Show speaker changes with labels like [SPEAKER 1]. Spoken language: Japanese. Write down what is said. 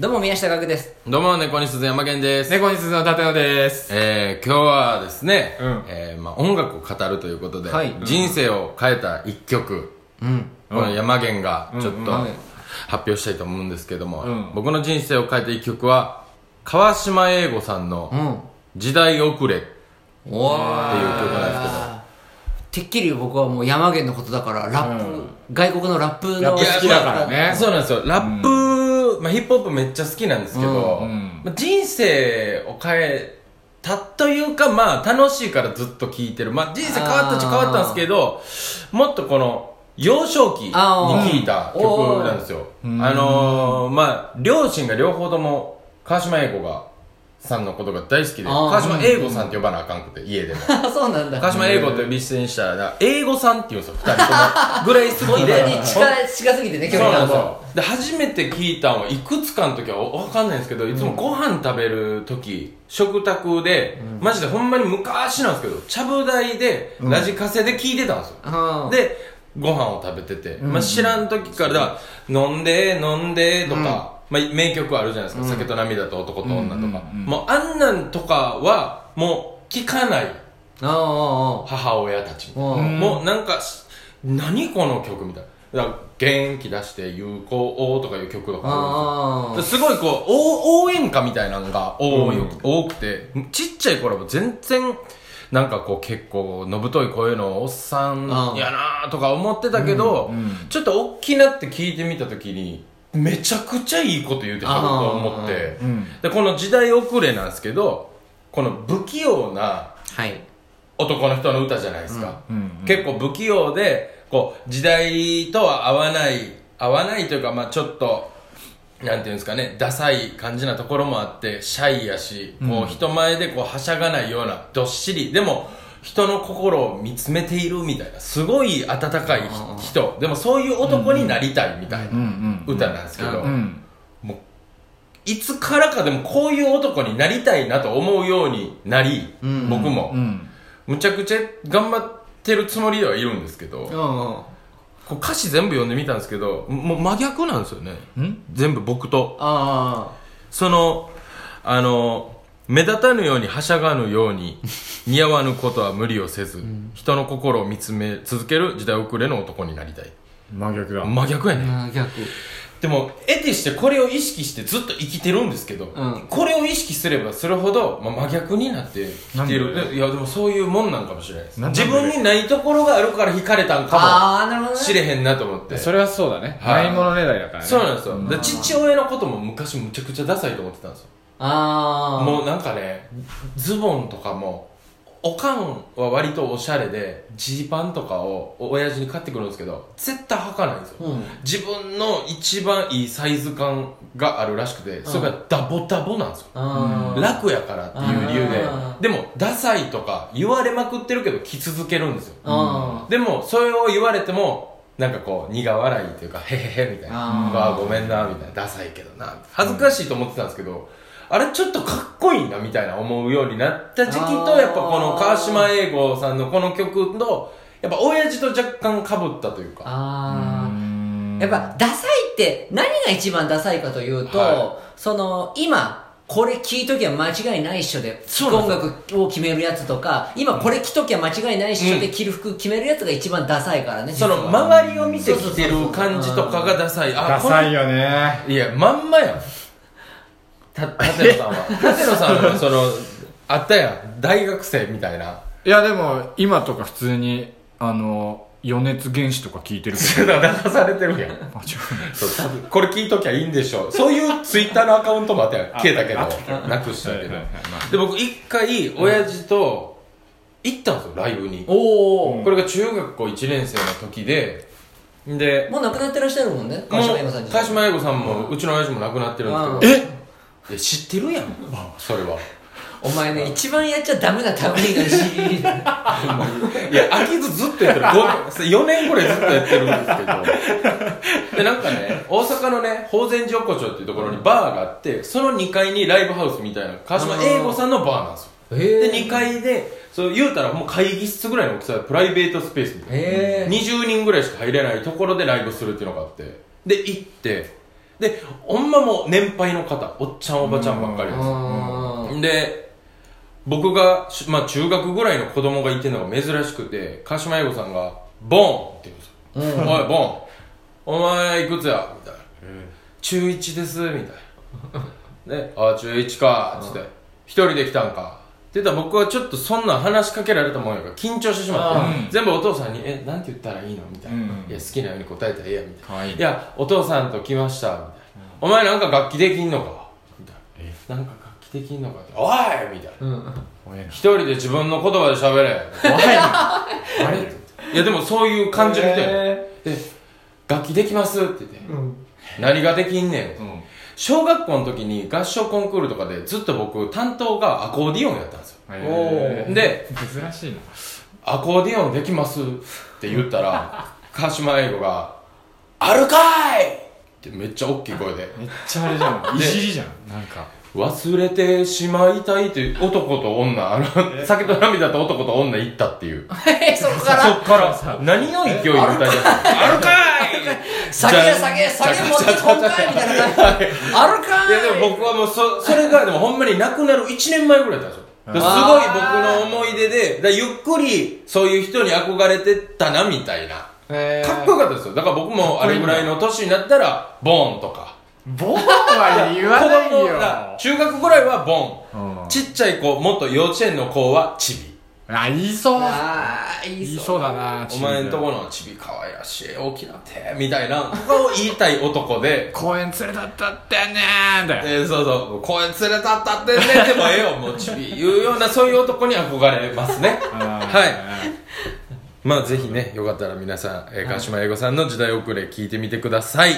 [SPEAKER 1] どうも宮下岳です。
[SPEAKER 2] どうも、猫に鈴山源です。
[SPEAKER 3] 猫に鈴の立野です。
[SPEAKER 2] えー、今日はですね、
[SPEAKER 3] うん。
[SPEAKER 2] えーまあ、音楽を語るということで、
[SPEAKER 1] はい。
[SPEAKER 2] 人生を変えた一曲、
[SPEAKER 1] うん。
[SPEAKER 2] この山源がちょっと
[SPEAKER 3] うん。
[SPEAKER 1] はい
[SPEAKER 2] 発表したいと思うんですけども、
[SPEAKER 3] うん。
[SPEAKER 2] 僕の人生を変えた一曲は、川島英吾さんの
[SPEAKER 1] うん。
[SPEAKER 2] 時代遅れっていう
[SPEAKER 1] お
[SPEAKER 2] 曲なんですけど、
[SPEAKER 1] てっきり僕はもう山源のことだからラップ、
[SPEAKER 3] うん。
[SPEAKER 1] 外国のラップの
[SPEAKER 3] ラップ好きだからね。
[SPEAKER 2] まあそうなんですよ。ラップ、まあ、ヒップホップめっちゃ好きなんですけど、
[SPEAKER 3] うんうん
[SPEAKER 2] まあ人生を変えたというか、まあ楽しいからずっと聴いてる。まあ人生変わったっちゃ変わったんですけど、もっとこの、幼少期に聴いた曲なんですよ。
[SPEAKER 3] うん
[SPEAKER 2] あのー、まあ両親が両方とも川島英語が、さんのことが大好きで、川島英語さんって呼ばなあかんくて、家でも。
[SPEAKER 1] あ そうなんだ
[SPEAKER 2] 川島英語と呼び捨てにしたら、英語さんって言うんですよ、二人とも。ぐらい好きで。
[SPEAKER 1] 近近すぎてね距
[SPEAKER 2] そうで初めて聞いたのはいくつかの時は分かんないんですけどいつもご飯食べる時、食卓で、マジでほんまに昔なんですけどちゃぶ台でラジカセで聞いてたんですよ、
[SPEAKER 1] うん
[SPEAKER 2] でご飯を食べてて、まあ、知らん時からだから飲んで飲んでとか、まあ、名曲あるじゃないですか、酒と涙と男と女とか、
[SPEAKER 3] うん。うん。うん。
[SPEAKER 2] もうあんなんとかはもう聞かない。
[SPEAKER 1] あああ
[SPEAKER 2] 母親たちも、
[SPEAKER 1] うん。
[SPEAKER 2] もうなんかし何この曲みたいなだから元気出して有効とかいう曲とかあ
[SPEAKER 1] あ
[SPEAKER 2] るんですよすごいこう応応援歌みたいなのが多多くてちっちゃい頃も全然なんかこう結構のぶとい声のおっさんやなとか思ってたけど、
[SPEAKER 3] うんうん。
[SPEAKER 2] ちょっと大きなって聞いてみた時にめちゃくちゃいいこと言うてはると思って、
[SPEAKER 3] うん。
[SPEAKER 2] でこの時代遅れなんですけどこの不器用な
[SPEAKER 1] はい。
[SPEAKER 2] 男の人の歌じゃないですか、結構不器用でこう時代とは合わない合わないというかまあちょっとなんていうんですかねダサい感じなところもあってシャイやし、こう人前でこうはしゃがないようなどっしり。でも人の心を見つめているみたいなすごい温かい人。でもそういう男になりたいみたいな歌なんですけど、
[SPEAKER 3] うん
[SPEAKER 2] もういつからかでもこういう男になりたいなと思うようになり、
[SPEAKER 1] うん
[SPEAKER 2] 僕も、
[SPEAKER 3] うん。
[SPEAKER 2] むちゃくちゃ頑張ってるつもりではいるんですけど、
[SPEAKER 1] うんうん。
[SPEAKER 2] こう歌詞全部読んでみたんですけどもう真逆なんですよね。
[SPEAKER 3] ん？
[SPEAKER 2] 全部僕と。
[SPEAKER 1] あ
[SPEAKER 2] そのあの目立たぬようにはしゃがぬように 似合わぬことは無理をせず、人の心を見つめ続ける時代遅れの男になりたい。
[SPEAKER 3] 真逆だ。
[SPEAKER 2] 真逆やね、
[SPEAKER 1] あ逆
[SPEAKER 2] でも得てしてこれを意識してずっと生きてるんですけど、
[SPEAKER 1] ん。
[SPEAKER 2] これを意識すればするほど、まあ、真逆になってきてる。
[SPEAKER 3] なんで
[SPEAKER 2] いやでもそういうもんなんかもしれないです。
[SPEAKER 3] なんで？
[SPEAKER 2] 自分にないところがあるから惹かれたんか
[SPEAKER 1] ああなるほどね。
[SPEAKER 2] もしれへんなと思って。
[SPEAKER 3] それはそうだね。
[SPEAKER 2] はい。
[SPEAKER 3] ないものねだりだからね。
[SPEAKER 2] そうなんですよ、で父親のことも昔むちゃくちゃダサいと思ってたんですよ。
[SPEAKER 1] ああ
[SPEAKER 2] もうなんかねズボンとかもおかんは割とおしゃれでジーパンとかを親父に買ってくるんですけど絶対履かないんですよ、
[SPEAKER 1] うん。
[SPEAKER 2] 自分の一番いいサイズ感があるらしくてそれがダボダボなんですよ、
[SPEAKER 1] あー。
[SPEAKER 2] 楽やからっていう理由ででもダサいとか言われまくってるけど着続けるんですよ。
[SPEAKER 1] あ
[SPEAKER 2] でもそれを言われてもなんかこう苦笑いっていうかへへへみたいな。
[SPEAKER 1] あ
[SPEAKER 2] ごめんなみたいな。ダサいけどな。恥ずかしいと思ってたんですけど、あれちょっとかっこいいなみたいな思うようになった時期とやっぱこの川島英吾さんのこの曲とやっぱ親父と若干かぶったというか。
[SPEAKER 1] あ
[SPEAKER 3] うん。
[SPEAKER 1] ーやっぱダサいって何が一番ダサいかというと、
[SPEAKER 2] は
[SPEAKER 1] その今これ聴いときは間違いないっしょで音楽を決めるやつとか今これ着ときゃ間違いないっしょで着る服決めるやつが一番ダサいからね
[SPEAKER 2] その周りを見てきてる感じとかがダサい。あ
[SPEAKER 3] ダサいよね。
[SPEAKER 2] いや、まんまやん。た、立野さんは。立野さんは、その、あったやん。大学生みたいな。
[SPEAKER 3] いやでも今とか普通にあの余熱原子とか聞いてるけど
[SPEAKER 2] 流されてるやん。
[SPEAKER 3] 間違いない
[SPEAKER 2] そう、多分、これ聞いときゃいいんでしょう。そういうツイッターのアカウントもあったやん。
[SPEAKER 3] あ
[SPEAKER 2] 消えたけ
[SPEAKER 3] あ
[SPEAKER 2] ど、なくしたけど。で、僕一回、親父と行ったんですよ、ライブに。
[SPEAKER 1] おお、
[SPEAKER 2] これが中学校1年生の時で、で、
[SPEAKER 1] もう亡くなってらっしゃるもんね川島英語さん
[SPEAKER 2] も川島英語さんも、うちの親父も亡くなってるん
[SPEAKER 1] あ
[SPEAKER 2] ですけど、いや、知ってるやん。それは。
[SPEAKER 1] お前ね一番やっちゃダメなためがし
[SPEAKER 2] いや、飽きずずっとやってる。4年ぐらいずっとやってるんですけど。で、なんかね、大阪のね、宝禅寺横丁っていうところにバーがあって、その2階にライブハウスみたいな、川島英吾さんのバーなんですよ。
[SPEAKER 1] へ
[SPEAKER 2] で、
[SPEAKER 1] え
[SPEAKER 2] 2階で、そう言うたらもう会議室ぐらいの大きさでプライベートスペースみたいな。
[SPEAKER 1] へえ
[SPEAKER 2] 20人ぐらいしか入れないところでライブするっていうのがあって。で、行って、でほんまもう年配の方おっちゃんおばちゃんばっかりです。
[SPEAKER 1] うん。
[SPEAKER 2] で僕が、しまあ、中学ぐらいの子供がいてるのが珍しくて鹿島英語さんが「ボン!」って言うんですよ「おいボン。お前いくつや?」みたいな「中1です」みたいな「ねあ中1か」っつって「一人で来たんか」って言ったら僕はちょっとそんなん話しかけられたもんやから緊張してしまって、
[SPEAKER 3] うん。
[SPEAKER 2] 全部お父さんに「えなんて言ったらいいの?」みたいな、
[SPEAKER 3] うん。
[SPEAKER 2] いや好きなように答えたらええや」みたいな。
[SPEAKER 3] かわい。い
[SPEAKER 2] いや、お父さんと来ました、みたいな。お前なんか楽器できんのか？みたいな。なんか楽器できんのかって。おい！みたいな。
[SPEAKER 3] 怖えな。
[SPEAKER 2] 一人で自分の言葉で喋れ。
[SPEAKER 3] 怖いな。
[SPEAKER 2] あれいや、でもそういう感じの人やねで、楽器できますって言って。何ができんねん。
[SPEAKER 3] うん。
[SPEAKER 2] 小学校の時に合唱コンクールとかでずっと僕担当がアコーディオンやったんですよ。で、
[SPEAKER 3] 珍しいな。
[SPEAKER 2] アコーディオンできますって言ったら、鹿島英語が、あるかいってめっちゃ大きい声で。
[SPEAKER 3] めっちゃあれじゃん。いじりじゃんなんか。
[SPEAKER 2] 忘れてしまいたいって男と女、あの、酒と涙と男と女行ったっていう。
[SPEAKER 1] え そこか
[SPEAKER 2] そ
[SPEAKER 1] ら
[SPEAKER 2] っから、何の勢いで歌い出した あるか
[SPEAKER 1] 酒や酒や酒持ってこんかいみたいな感じあるか
[SPEAKER 2] いいやでも僕はもうそ、それがでもほんまになくなる1年前ぐらいだったんですよ。すごい僕の思い出で、だゆっくりそういう人に憧れてたなみたいな。
[SPEAKER 1] へ
[SPEAKER 2] かっこよかったですよ。だから僕もあれぐらいの年になったら、ボーンとか。
[SPEAKER 3] ボンは言わない
[SPEAKER 2] 子供
[SPEAKER 3] よ
[SPEAKER 2] が中学ぐらいはボン。
[SPEAKER 3] うん
[SPEAKER 2] ちっちゃい子、もっと幼稚園の子はチビ。
[SPEAKER 3] あ言いそう。
[SPEAKER 1] ああいい
[SPEAKER 3] 言いそうだな
[SPEAKER 2] お前んとこのチビ可愛らしい。大きな手。みたいな。ことを言いたい男で。
[SPEAKER 3] 公園連れたったってねーんだよ
[SPEAKER 2] えー、そうそう。公園連れたったってねでもええよ。もうチビ言うようなそういう男に憧れますね。はい。まあぜひねよかったら皆さん、えー、川島英語さんの時代遅れ聞いてみてください